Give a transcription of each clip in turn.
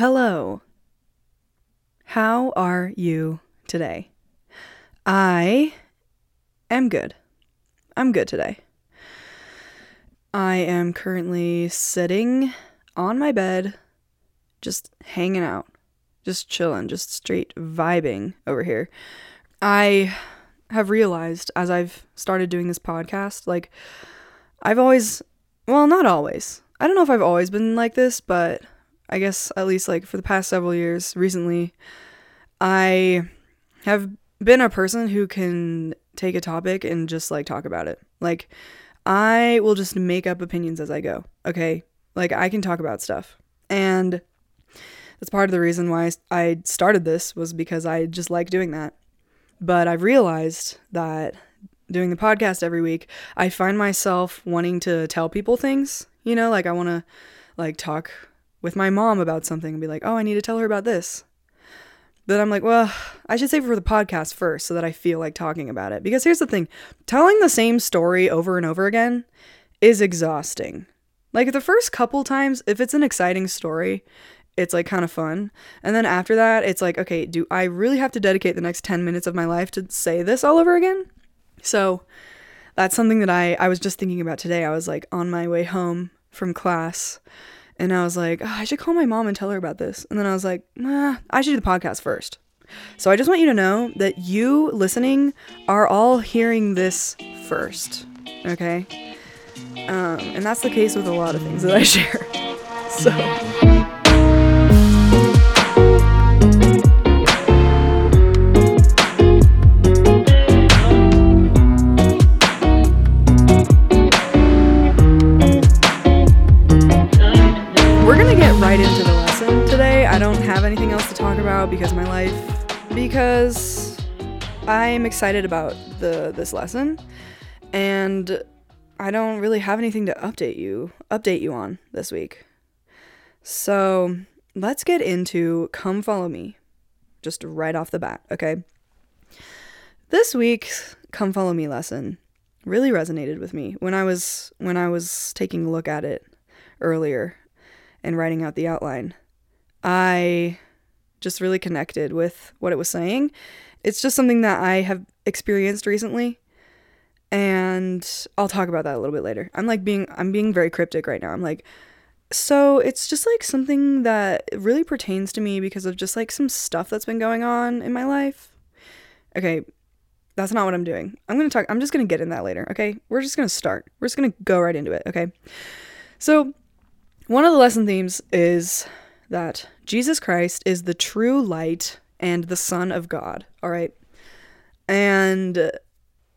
Hello. How are you today? I am good. I'm good today. I am currently sitting on my bed, just hanging out, just chilling, just straight vibing over here. I have realized as I've started doing this podcast, like, I've always, well, not always. I don't know if I've always been like this, but I guess at least like for the past several years recently, I have been a person who can take a topic and just like talk about it. Like, I will just make up opinions as I go. Okay. Like, I can talk about stuff. And that's part of the reason why I started this was because I just like doing that. But I've realized that doing the podcast every week, I find myself wanting to tell people things. You know, like I want to like talk with my mom about something and be like, "Oh, I need to tell her about this." Then I'm like, well, I should save it for the podcast first so that I feel like talking about it. Because here's the thing telling the same story over and over again is exhausting. Like the first couple times, if it's an exciting story, it's like kind of fun. And then after that, it's like, okay, do I really have to dedicate the next 10 minutes of my life to say this all over again? So that's something that I, I was just thinking about today. I was like on my way home from class and I was like, oh, I should call my mom and tell her about this. And then I was like, nah, I should do the podcast first. So I just want you to know that you listening are all hearing this first. Okay? Um, and that's the case with a lot of things that I share. So. Because my life because I am excited about the this lesson and I don't really have anything to update you update you on this week. So, let's get into come follow me just right off the bat, okay? This week's come follow me lesson really resonated with me when I was when I was taking a look at it earlier and writing out the outline. I just really connected with what it was saying. It's just something that I have experienced recently and I'll talk about that a little bit later. I'm like being I'm being very cryptic right now. I'm like so it's just like something that really pertains to me because of just like some stuff that's been going on in my life. Okay, that's not what I'm doing. I'm going to talk I'm just going to get in that later, okay? We're just going to start. We're just going to go right into it, okay? So, one of the lesson themes is that Jesus Christ is the true light and the Son of God. All right. And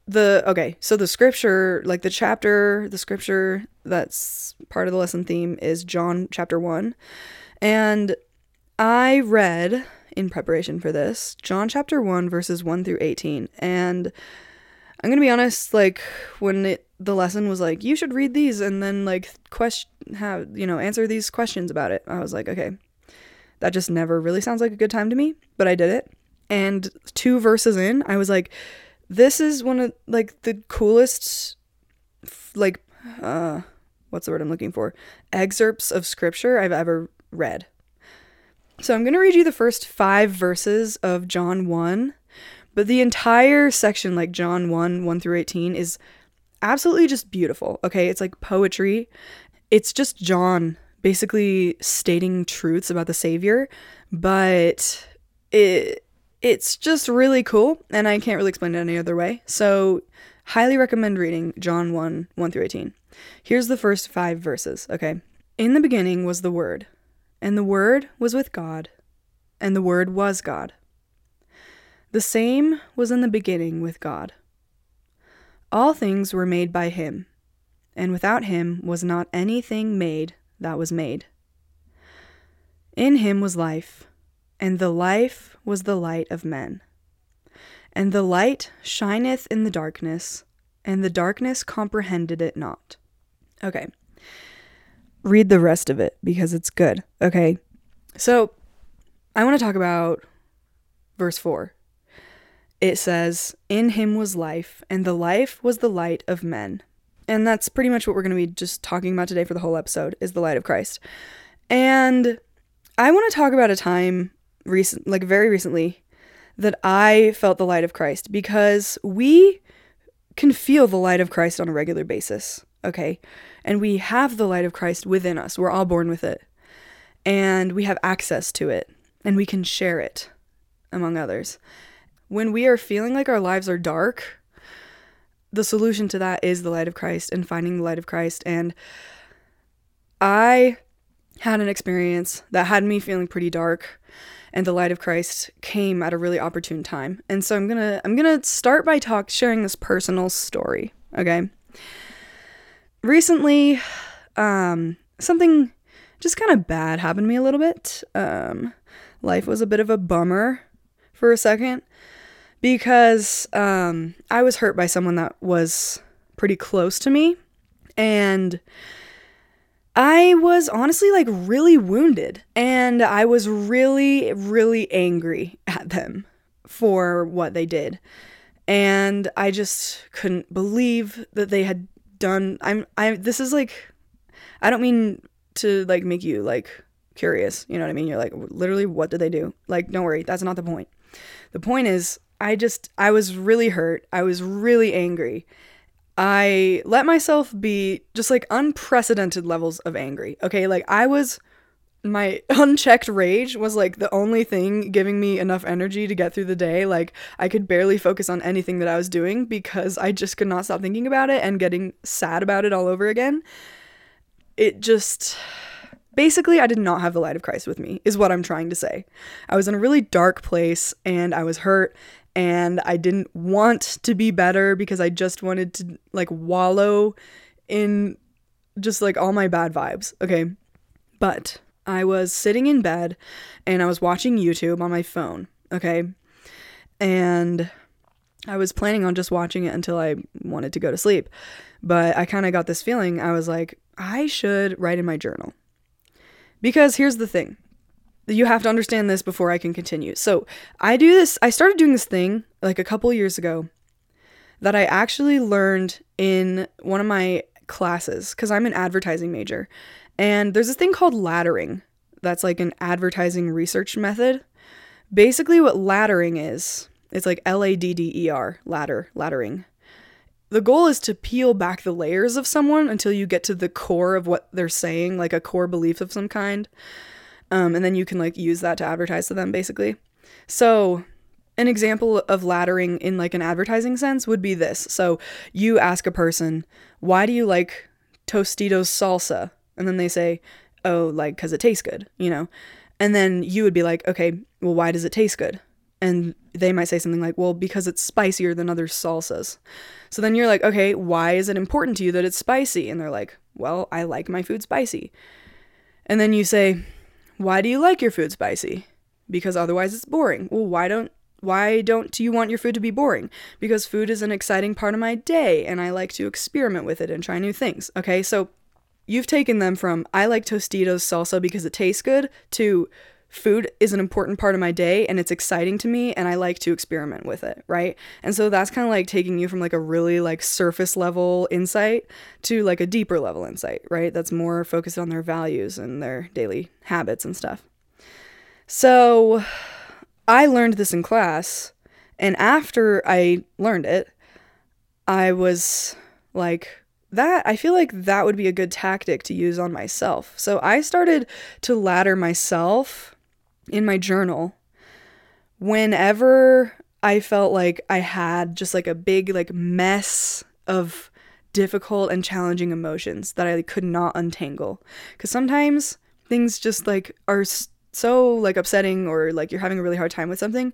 the, okay, so the scripture, like the chapter, the scripture that's part of the lesson theme is John chapter 1. And I read in preparation for this John chapter 1, verses 1 through 18. And I'm going to be honest, like, when it, the lesson was like, you should read these and then, like, question, have, you know, answer these questions about it, I was like, okay, that just never really sounds like a good time to me, but I did it. And two verses in, I was like, this is one of, like, the coolest, like, uh, what's the word I'm looking for? Excerpts of scripture I've ever read. So I'm going to read you the first five verses of John 1 but the entire section, like John 1 1 through 18, is absolutely just beautiful. Okay. It's like poetry. It's just John basically stating truths about the Savior, but it it's just really cool and I can't really explain it any other way. So highly recommend reading John 1 1 through 18. Here's the first five verses, okay? In the beginning was the Word, and the Word was with God, and the Word was God. The same was in the beginning with God. All things were made by him, and without him was not anything made that was made. In him was life, and the life was the light of men. And the light shineth in the darkness, and the darkness comprehended it not. Okay. Read the rest of it because it's good. Okay. So I want to talk about verse 4 it says, In him was life, and the life was the light of men. And that's pretty much what we're going to be just talking about today for the whole episode is the light of Christ. And I want to talk about a time recent like very recently that I felt the light of Christ because we can feel the light of Christ on a regular basis, okay? And we have the light of Christ within us. We're all born with it. And we have access to it and we can share it among others. When we are feeling like our lives are dark, the solution to that is the light of Christ and finding the light of Christ. And I had an experience that had me feeling pretty dark and the light of Christ came at a really opportune time. And so I'm going to I'm going to start by talk sharing this personal story, okay? Recently um something just kind of bad happened to me a little bit. Um life was a bit of a bummer for a second because um I was hurt by someone that was pretty close to me and I was honestly like really wounded and I was really, really angry at them for what they did. And I just couldn't believe that they had done I'm I this is like I don't mean to like make you like curious, you know what I mean? You're like literally what did they do? Like don't worry, that's not the point. The point is I just I was really hurt. I was really angry I let myself be just like unprecedented levels of angry. Okay, like I was my unchecked rage was like the only thing giving me enough energy to get through the day. Like I could barely focus on anything that I was doing because I just could not stop thinking about it and getting sad about it all over again. It just basically I did not have the light of Christ with me is what I'm trying to say. I was in a really dark place and I was hurt and I didn't want to be better because I just wanted to like wallow in just like all my bad vibes. Okay. But I was sitting in bed and I was watching YouTube on my phone. Okay. And I was planning on just watching it until I wanted to go to sleep. But I kind of got this feeling I was like, I should write in my journal. Because here's the thing you have to understand this before I can continue. So, I do this, I started doing this thing like a couple years ago that I actually learned in one of my classes because I'm an advertising major. And there's this thing called laddering that's like an advertising research method. Basically, what laddering is, it's like L A D D E R, ladder, laddering. The goal is to peel back the layers of someone until you get to the core of what they're saying, like a core belief of some kind. Um, and then you can like use that to advertise to them basically. So an example of laddering in like an advertising sense would be this. So you ask a person, why do you like Tostitos salsa? And then they say, oh, like, cause it tastes good, you know? And then you would be like, okay, well, why does it taste good? And they might say something like, well, because it's spicier than other salsas. So then you're like, okay, why is it important to you that it's spicy? And they're like, well, I like my food spicy. And then you say, why do you like your food spicy? Because otherwise it's boring. Well, why don't why don't you want your food to be boring? Because food is an exciting part of my day and I like to experiment with it and try new things. Okay? So you've taken them from I like Tostitos salsa because it tastes good to food is an important part of my day and it's exciting to me and I like to experiment with it, right? And so that's kind of like taking you from like a really like surface level insight to like a deeper level insight, right? That's more focused on their values and their daily habits and stuff. So I learned this in class and after I learned it, I was like that I feel like that would be a good tactic to use on myself. So I started to ladder myself in my journal whenever I felt like I had just like a big like mess of difficult and challenging emotions that I could not untangle. Cuz sometimes things just like are so like upsetting or like you're having a really hard time with something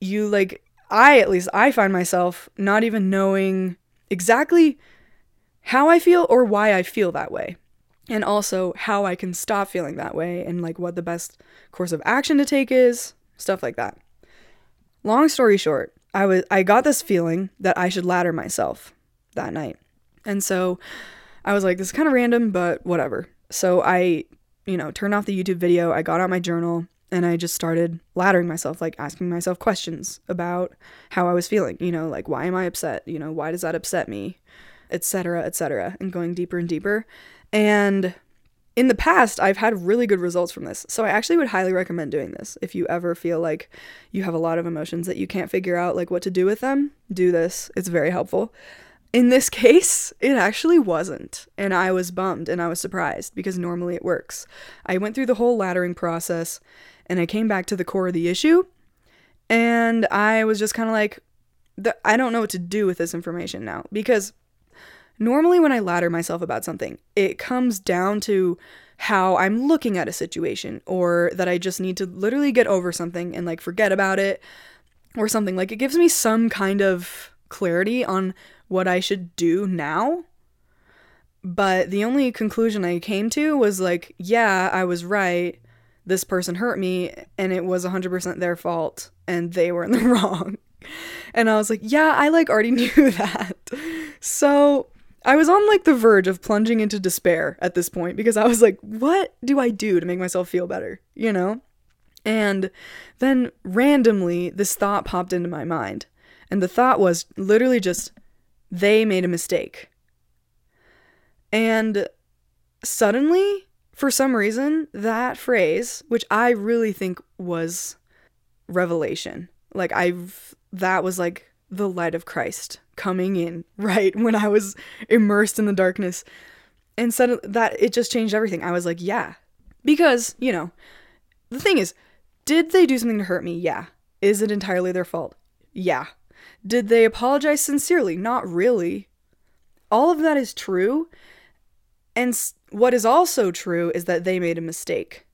you like I at least I find myself not even knowing exactly how I feel or why I feel that way and also how I can stop feeling that way and like what the best course of action to take is, stuff like that. Long story short, I was I got this feeling that I should ladder myself that night. And so I was like this is kind of random, but whatever. So I, you know, turned off the YouTube video, I got out my journal and I just started laddering myself, like asking myself questions about how I was feeling, you know, like why am I upset? You know, why does that upset me? etc., etc., and going deeper and deeper. And in the past, I've had really good results from this. So I actually would highly recommend doing this. If you ever feel like you have a lot of emotions that you can't figure out like what to do with them, do this. It's very helpful. In this case, it actually wasn't. And I was bummed and I was surprised because normally it works. I went through the whole laddering process and I came back to the core of the issue. And I was just kind of like, I don't know what to do with this information now because Normally, when I ladder myself about something, it comes down to how I'm looking at a situation or that I just need to literally get over something and like forget about it or something. Like it gives me some kind of clarity on what I should do now. But the only conclusion I came to was like, yeah, I was right. This person hurt me and it was 100% their fault and they were in the wrong. And I was like, yeah, I like already knew that. So I was on like the verge of plunging into despair at this point because I was like, what do I do to make myself feel better? You know? And then randomly, this thought popped into my mind. And the thought was literally just, they made a mistake. And suddenly, for some reason, that phrase, which I really think was revelation, like I've, that was like the light of Christ coming in right when I was immersed in the darkness. And suddenly that it just changed everything. I was like, yeah. Because, you know, the thing is, did they do something to hurt me? Yeah. Is it entirely their fault? Yeah. Did they apologize sincerely? Not really. All of that is true. And what is also true is that they made a mistake.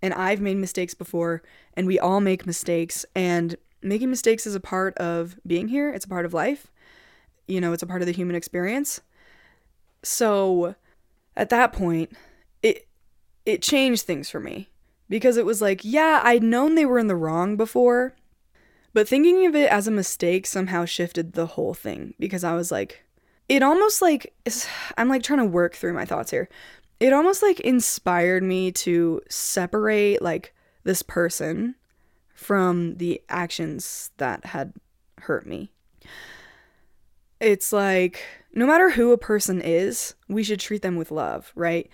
And I've made mistakes before, and we all make mistakes. And making mistakes is a part of being here, it's a part of life. You know, it's a part of the human experience. So at that point, it it changed things for me because it was like, yeah, I'd known they were in the wrong before, but thinking of it as a mistake somehow shifted the whole thing because I was like it almost like I'm like trying to work through my thoughts here. It almost like inspired me to separate like this person from the actions that had hurt me. It's like no matter who a person is, we should treat them with love, right?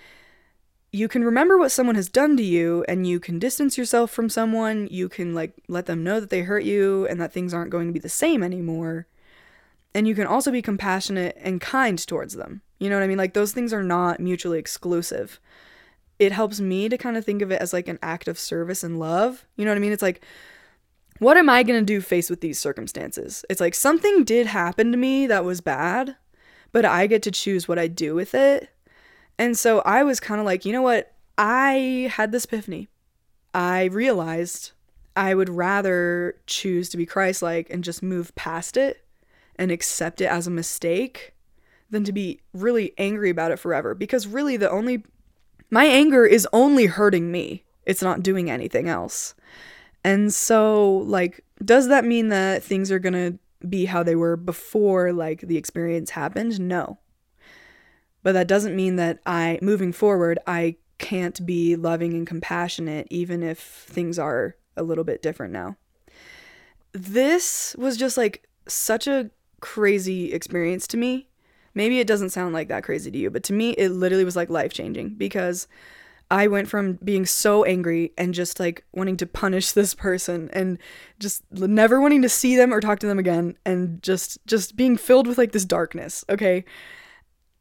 You can remember what someone has done to you and you can distance yourself from someone, you can like let them know that they hurt you and that things aren't going to be the same anymore. And you can also be compassionate and kind towards them. You know what I mean? Like those things are not mutually exclusive it helps me to kind of think of it as like an act of service and love. You know what I mean? It's like, what am I going to do faced with these circumstances? It's like something did happen to me that was bad, but I get to choose what I do with it. And so I was kind of like, you know what? I had this epiphany. I realized I would rather choose to be Christ like and just move past it and accept it as a mistake than to be really angry about it forever. Because really, the only my anger is only hurting me, it's not doing anything else. And so, like, does that mean that things are gonna be how they were before, like, the experience happened? No. But that doesn't mean that I, moving forward, I can't be loving and compassionate even if things are a little bit different now. This was just like such a crazy experience to me Maybe it doesn't sound like that crazy to you, but to me, it literally was like life changing because I went from being so angry and just like wanting to punish this person and just never wanting to see them or talk to them again and just just being filled with like this darkness, okay?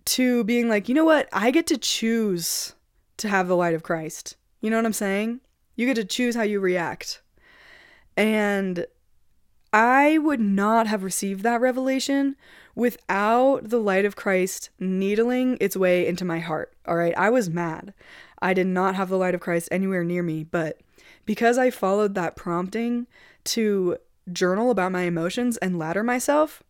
To being like, "You know what? I get to choose to have the light of Christ." You know what I'm saying? You get to choose how you react. And I would not have received that revelation without the light of Christ needling its way into my heart. All right, I was mad. I did not have the light of Christ anywhere near me, but because I followed that prompting to journal about my emotions and ladder myself,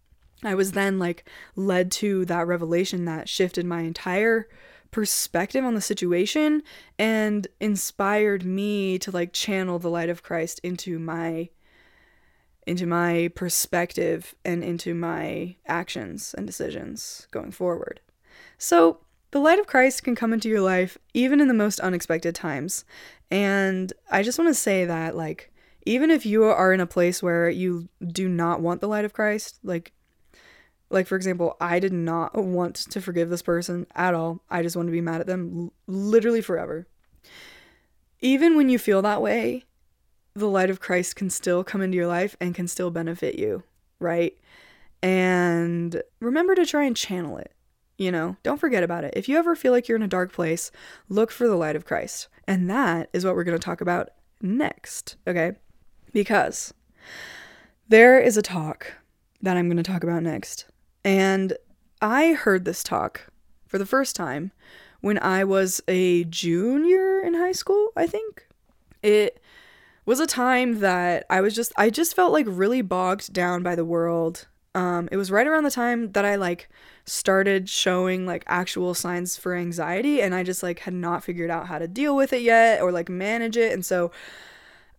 I was then like led to that revelation that shifted my entire perspective on the situation and inspired me to like channel the light of Christ into my into my perspective and into my actions and decisions going forward. So, the light of Christ can come into your life even in the most unexpected times. And I just want to say that, like, even if you are in a place where you do not want the light of Christ, like, Like, for example, I did not want to forgive this person at all. I just wanted to be mad at them l- literally forever. Even when you feel that way, the light of Christ can still come into your life and can still benefit you, right? And remember to try and channel it. You know, don't forget about it. If you ever feel like you're in a dark place, look for the light of Christ. And that is what we're going to talk about next, okay? Because there is a talk that I'm going to talk about next. And I heard this talk for the first time when I was a junior in high school, I think. It was a time that I was just I just felt like really bogged down by the world. Um it was right around the time that I like started showing like actual signs for anxiety and I just like had not figured out how to deal with it yet or like manage it and so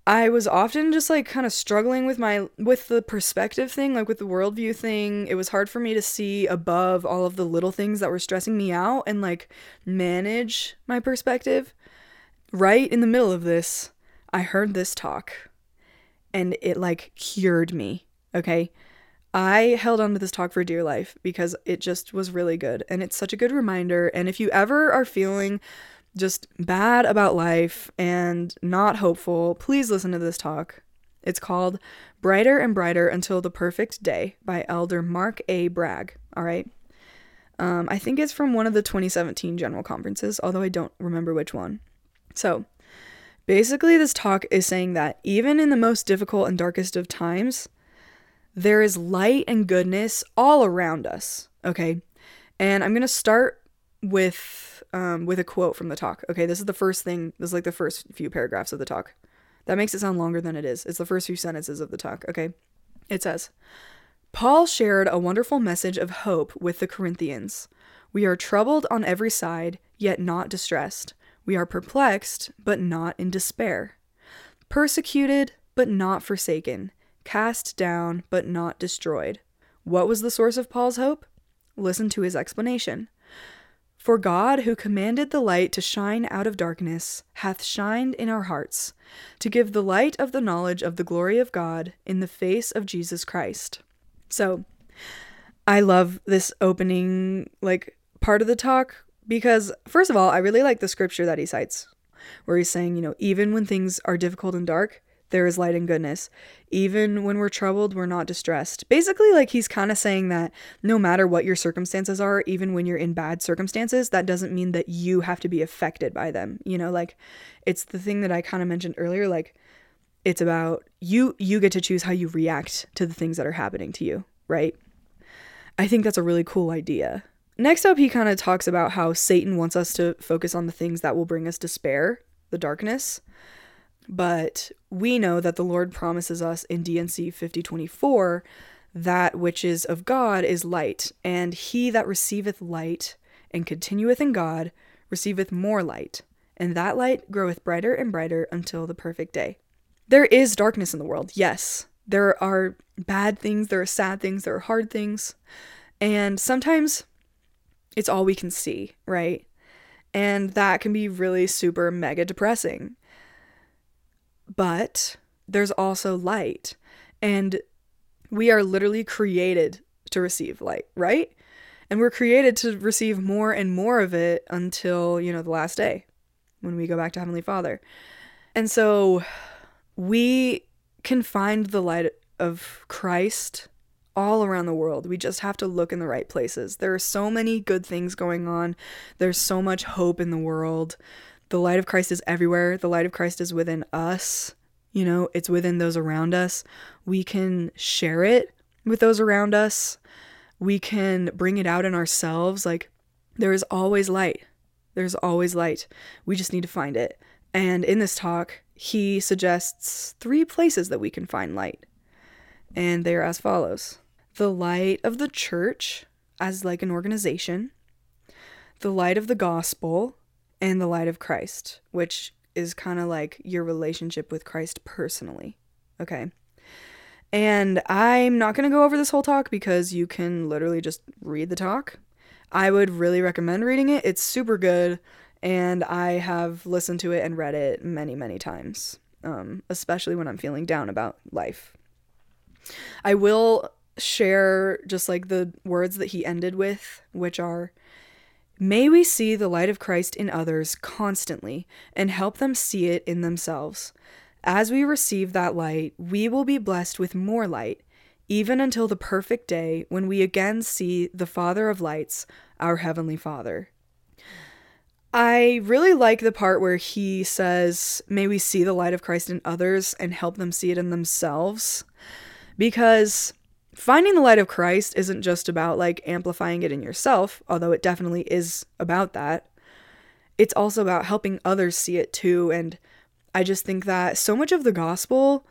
I was often just like kind of struggling with my with the perspective thing, like with the worldview thing. It was hard for me to see above all of the little things that were stressing me out and like manage my perspective. Right in the middle of this, I heard this talk and it like cured me. Okay. I held on to this talk for dear life because it just was really good and it's such a good reminder. And if you ever are feeling just bad about life and not hopeful, please listen to this talk. It's called Brighter and Brighter Until the Perfect Day by Elder Mark A. Bragg. All right. Um, I think it's from one of the 2017 general conferences, although I don't remember which one. So, basically, this talk is saying that even in the most difficult and darkest of times, there is light and goodness all around us. Okay. And I'm going to start with um, with a quote from the talk. Okay, this is the first thing. This is like the first few paragraphs of the talk. That makes it sound longer than it is. It's the first few sentences of the talk. Okay, it says, Paul shared a wonderful message of hope with the Corinthians. We are troubled on every side, yet not distressed. We are perplexed, but not in despair. Persecuted, but not forsaken. Cast down, but not destroyed. What was the source of Paul's hope? Listen to his explanation. For God, who commanded the light to shine out of darkness, hath shined in our hearts, to give the light of the knowledge of the glory of God in the face of Jesus Christ. So, I love this opening, like, part of the talk because, first of all, I really like the scripture that he cites, where he's saying, you know, even when things are difficult and dark, there is light and goodness. Even when we're troubled, we're not distressed. Basically, like he's kind of saying that no matter what your circumstances are, even when you're in bad circumstances, that doesn't mean that you have to be affected by them. You know, like it's the thing that I kind of mentioned earlier, like it's about you you get to choose how you react to the things that are happening to you, right? I think that's a really cool idea. Next up, he kind of talks about how Satan wants us to focus on the things that will bring us despair, the darkness. But we know that the Lord promises us in D&C 5024 that which is of God is light, and he that receiveth light and continueth in God receiveth more light, and that light groweth brighter and brighter until the perfect day. There is darkness in the world, yes. There are bad things, there are sad things, there are hard things, and sometimes it's all we can see, right? And that can be really super mega depressing. But there's also light. And we are literally created to receive light, right? And we're created to receive more and more of it until, you know, the last day when we go back to Heavenly Father. And so we can find the light of Christ all around the world. We just have to look in the right places. There are so many good things going on, there's so much hope in the world. The light of Christ is everywhere. The light of Christ is within us. You know, it's within those around us. We can share it with those around us. We can bring it out in ourselves. Like, there is always light. There's always light. We just need to find it. And in this talk, he suggests three places that we can find light. And they are as follows the light of the church as like an organization, the light of the gospel and the light of Christ, which is kind of like your relationship with Christ personally. Okay. And I'm not going to go over this whole talk because you can literally just read the talk. I would really recommend reading it. It's super good, and I have listened to it and read it many, many times, um, especially when I'm feeling down about life. I will share just like the words that he ended with, which are May we see the light of Christ in others constantly and help them see it in themselves. As we receive that light, we will be blessed with more light, even until the perfect day when we again see the Father of lights, our Heavenly Father. I really like the part where he says, May we see the light of Christ in others and help them see it in themselves. Because finding the light of Christ isn't just about like amplifying it in yourself, although it definitely is about that. It's also about helping others see it too. And I just think that so much of the gospel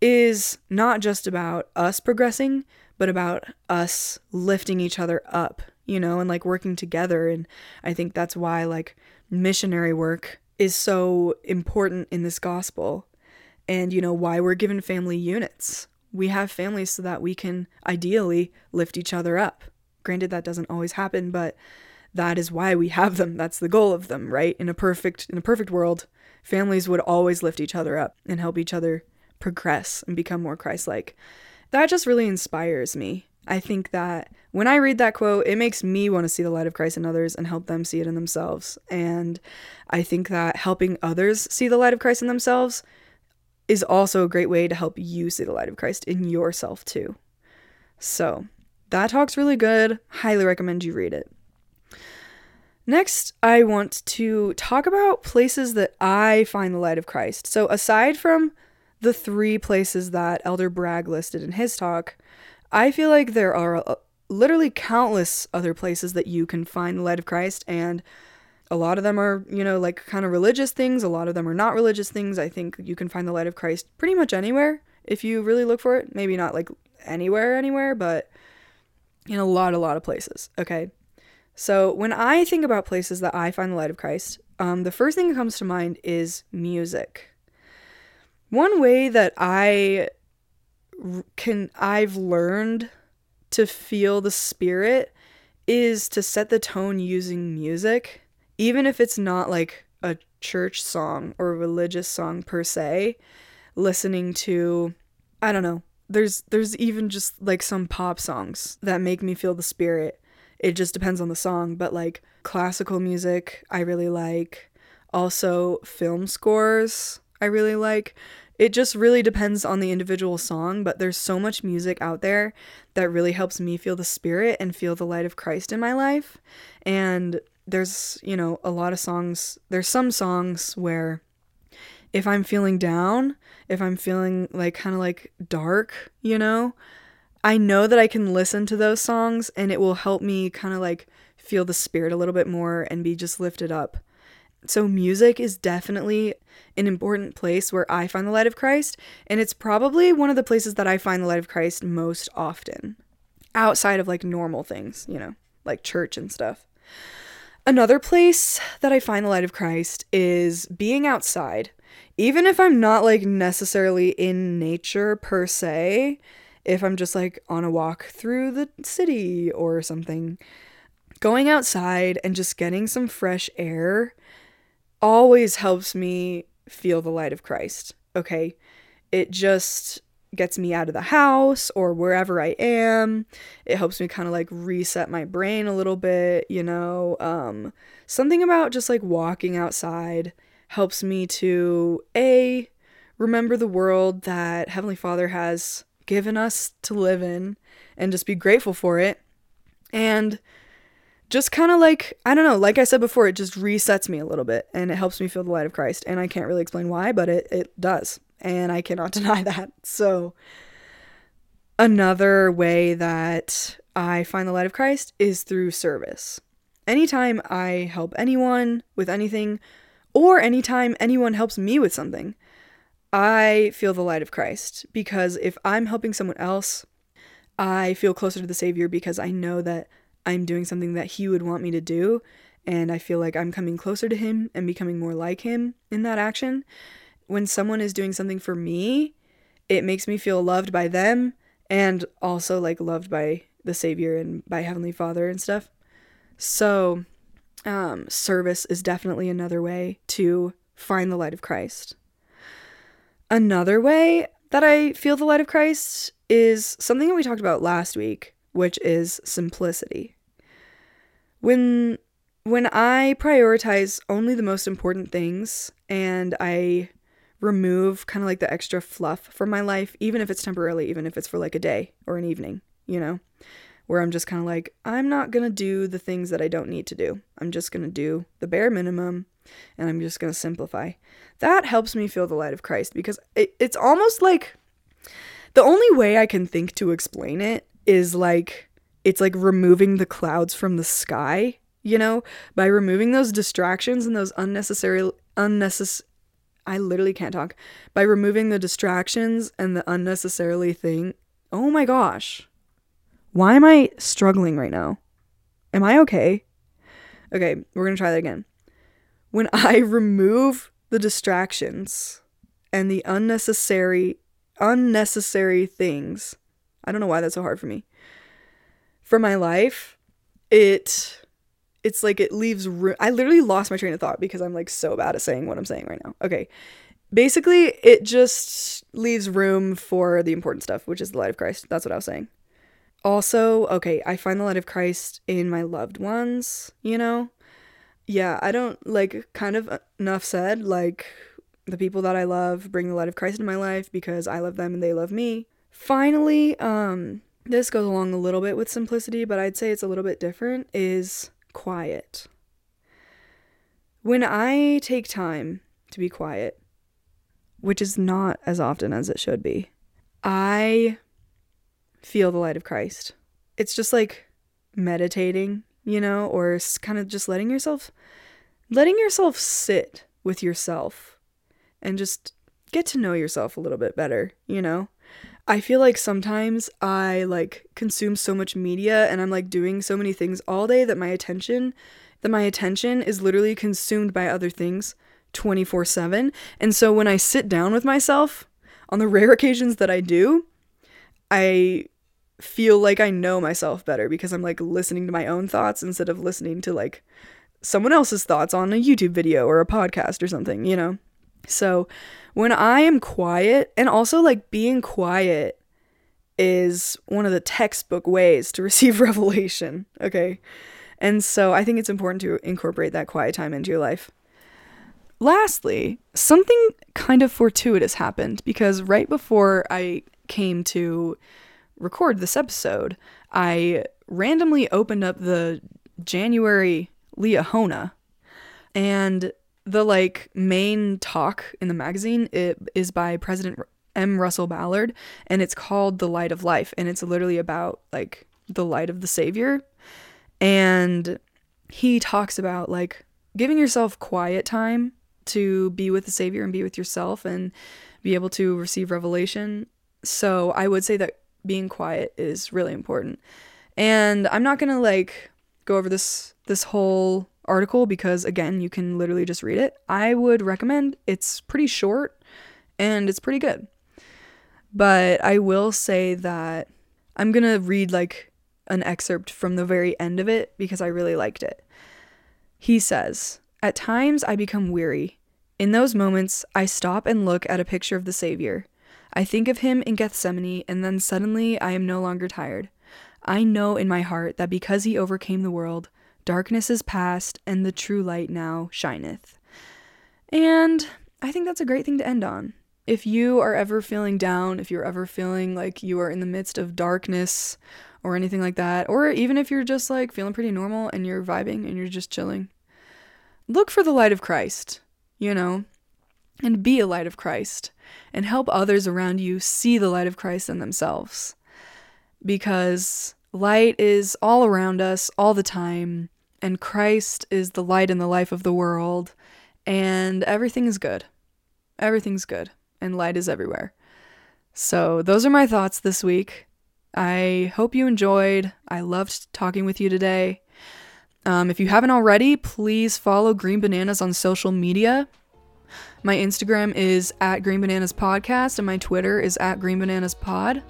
is not just about us progressing, but about us lifting each other up you know, and like working together. And I think that's why like missionary work is so important in this gospel and, you know, why we're given family units. We have families so that we can ideally lift each other up. Granted, that doesn't always happen, but that is why we have them. That's the goal of them, right? In a perfect in a perfect world, families would always lift each other up and help each other progress and become more Christ-like. That just really inspires me. I think that when I read that quote, it makes me want to see the light of Christ in others and help them see it in themselves. And I think that helping others see the light of Christ in themselves is also a great way to help you see the light of Christ in yourself too. So, that talk's really good. Highly recommend you read it. Next, I want to talk about places that I find the light of Christ. So, aside from the three places that Elder Bragg listed in his talk, I feel like there are literally countless other places that you can find the light of Christ, and a lot of them are, you know, like kind of religious things. A lot of them are not religious things. I think you can find the light of Christ pretty much anywhere if you really look for it. Maybe not like anywhere, anywhere, but in a lot, a lot of places. Okay. So when I think about places that I find the light of Christ, um, the first thing that comes to mind is music. One way that I can I've learned to feel the spirit is to set the tone using music, even if it's not like a church song or a religious song per se. Listening to, I don't know, there's there's even just like some pop songs that make me feel the spirit. It just depends on the song, but like classical music, I really like. Also, film scores, I really like it just really depends on the individual song, but there's so much music out there that really helps me feel the spirit and feel the light of Christ in my life. And there's, you know, a lot of songs, there's some songs where if I'm feeling down, if I'm feeling like kind of like dark, you know, I know that I can listen to those songs and it will help me kind of like feel the spirit a little bit more and be just lifted up. So, music is definitely an important place where I find the light of Christ, and it's probably one of the places that I find the light of Christ most often, outside of like normal things, you know, like church and stuff. Another place that I find the light of Christ is being outside. Even if I'm not like necessarily in nature per se, if I'm just like on a walk through the city or something, going outside and just getting some fresh air always helps me feel the light of Christ. Okay. It just gets me out of the house or wherever I am. It helps me kind of like reset my brain a little bit, you know. Um, something about just like walking outside helps me to A, remember the world that Heavenly Father has given us to live in and just be grateful for it. And just kind of like I don't know, like I said before, it just resets me a little bit and it helps me feel the light of Christ. And I can't really explain why, but it it does, and I cannot deny that. So another way that I find the light of Christ is through service. Anytime I help anyone with anything, or anytime anyone helps me with something, I feel the light of Christ because if I'm helping someone else, I feel closer to the Savior because I know that I'm doing something that he would want me to do. And I feel like I'm coming closer to him and becoming more like him in that action. When someone is doing something for me, it makes me feel loved by them and also like loved by the Savior and by Heavenly Father and stuff. So, um, service is definitely another way to find the light of Christ. Another way that I feel the light of Christ is something that we talked about last week, which is simplicity. When when I prioritize only the most important things and I remove kind of like the extra fluff from my life, even if it's temporarily, even if it's for like a day or an evening, you know, where I'm just kind of like, I'm not going to do the things that I don't need to do. I'm just going to do the bare minimum and I'm just going to simplify. That helps me feel the light of Christ because it, it's almost like the only way I can think to explain it is like it's like removing the clouds from the sky, you know, by removing those distractions and those unnecessary unnecessary I literally can't talk. By removing the distractions and the unnecessarily thing. Oh my gosh. Why am I struggling right now? Am I okay? Okay, we're going to try that again. When I remove the distractions and the unnecessary unnecessary things. I don't know why that's so hard for me. For my life, it it's like it leaves room. I literally lost my train of thought because I'm like so bad at saying what I'm saying right now. Okay. Basically, it just leaves room for the important stuff, which is the light of Christ. That's what I was saying. Also, okay, I find the light of Christ in my loved ones, you know? Yeah, I don't like kind of enough said, like the people that I love bring the light of Christ into my life because I love them and they love me. Finally, um, this goes along a little bit with simplicity, but I'd say it's a little bit different, is quiet. When I take time to be quiet, which is not as often as it should be, I feel the light of Christ. It's just like meditating, you know, or kind of just letting yourself letting yourself sit with yourself and just get to know yourself a little bit better, you know? I feel like sometimes I like consume so much media and I'm like doing so many things all day that my attention that my attention is literally consumed by other things 24/7. And so when I sit down with myself on the rare occasions that I do, I feel like I know myself better because I'm like listening to my own thoughts instead of listening to like someone else's thoughts on a YouTube video or a podcast or something, you know? So when I am quiet, and also like being quiet is one of the textbook ways to receive revelation, okay? And so I think it's important to incorporate that quiet time into your life. Lastly, something kind of fortuitous happened because right before I came to record this episode, I randomly opened up the January Liahona and the like main talk in the magazine it is by President M. Russell Ballard, and it's called The Light of Life, and it's literally about like the light of the Savior. And he talks about like giving yourself quiet time to be with the Savior and be with yourself and be able to receive revelation. So I would say that being quiet is really important. And I'm not gonna like go over this this whole article because again, you can literally just read it. I would recommend it's pretty short and it's pretty good. But I will say that I'm going to read like an excerpt from the very end of it because I really liked it. He says, At times I become weary. In those moments, I stop and look at a picture of the Savior. I think of him in Gethsemane, and then suddenly I am no longer tired. I know in my heart that because he overcame the world, Darkness is past, and the true light now shineth. And I think that's a great thing to end on. If you are ever feeling down, if you're ever feeling like you are in the midst of darkness or anything like that, or even if you're just like feeling pretty normal and you're vibing and you're just chilling, look for the light of Christ, you know, and be a light of Christ and help others around you see the light of Christ in themselves. Because light is all around us all the time, and Christ is the light and the life of the world, and everything is good. Everything's good, and light is everywhere. So, those are my thoughts this week. I hope you enjoyed. I loved talking with you today. Um, if you haven't already, please follow Green Bananas on social media. My Instagram is at Green Bananas Podcast, and my Twitter is at Green Bananas Pod.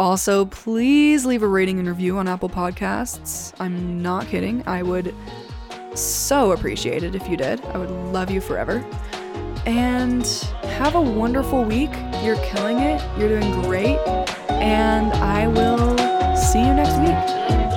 Also, please leave a rating and review on Apple Podcasts. I'm not kidding. I would so appreciate it if you did. I would love you forever. and have a wonderful week. You're killing it. You're doing great. And I will see you next week.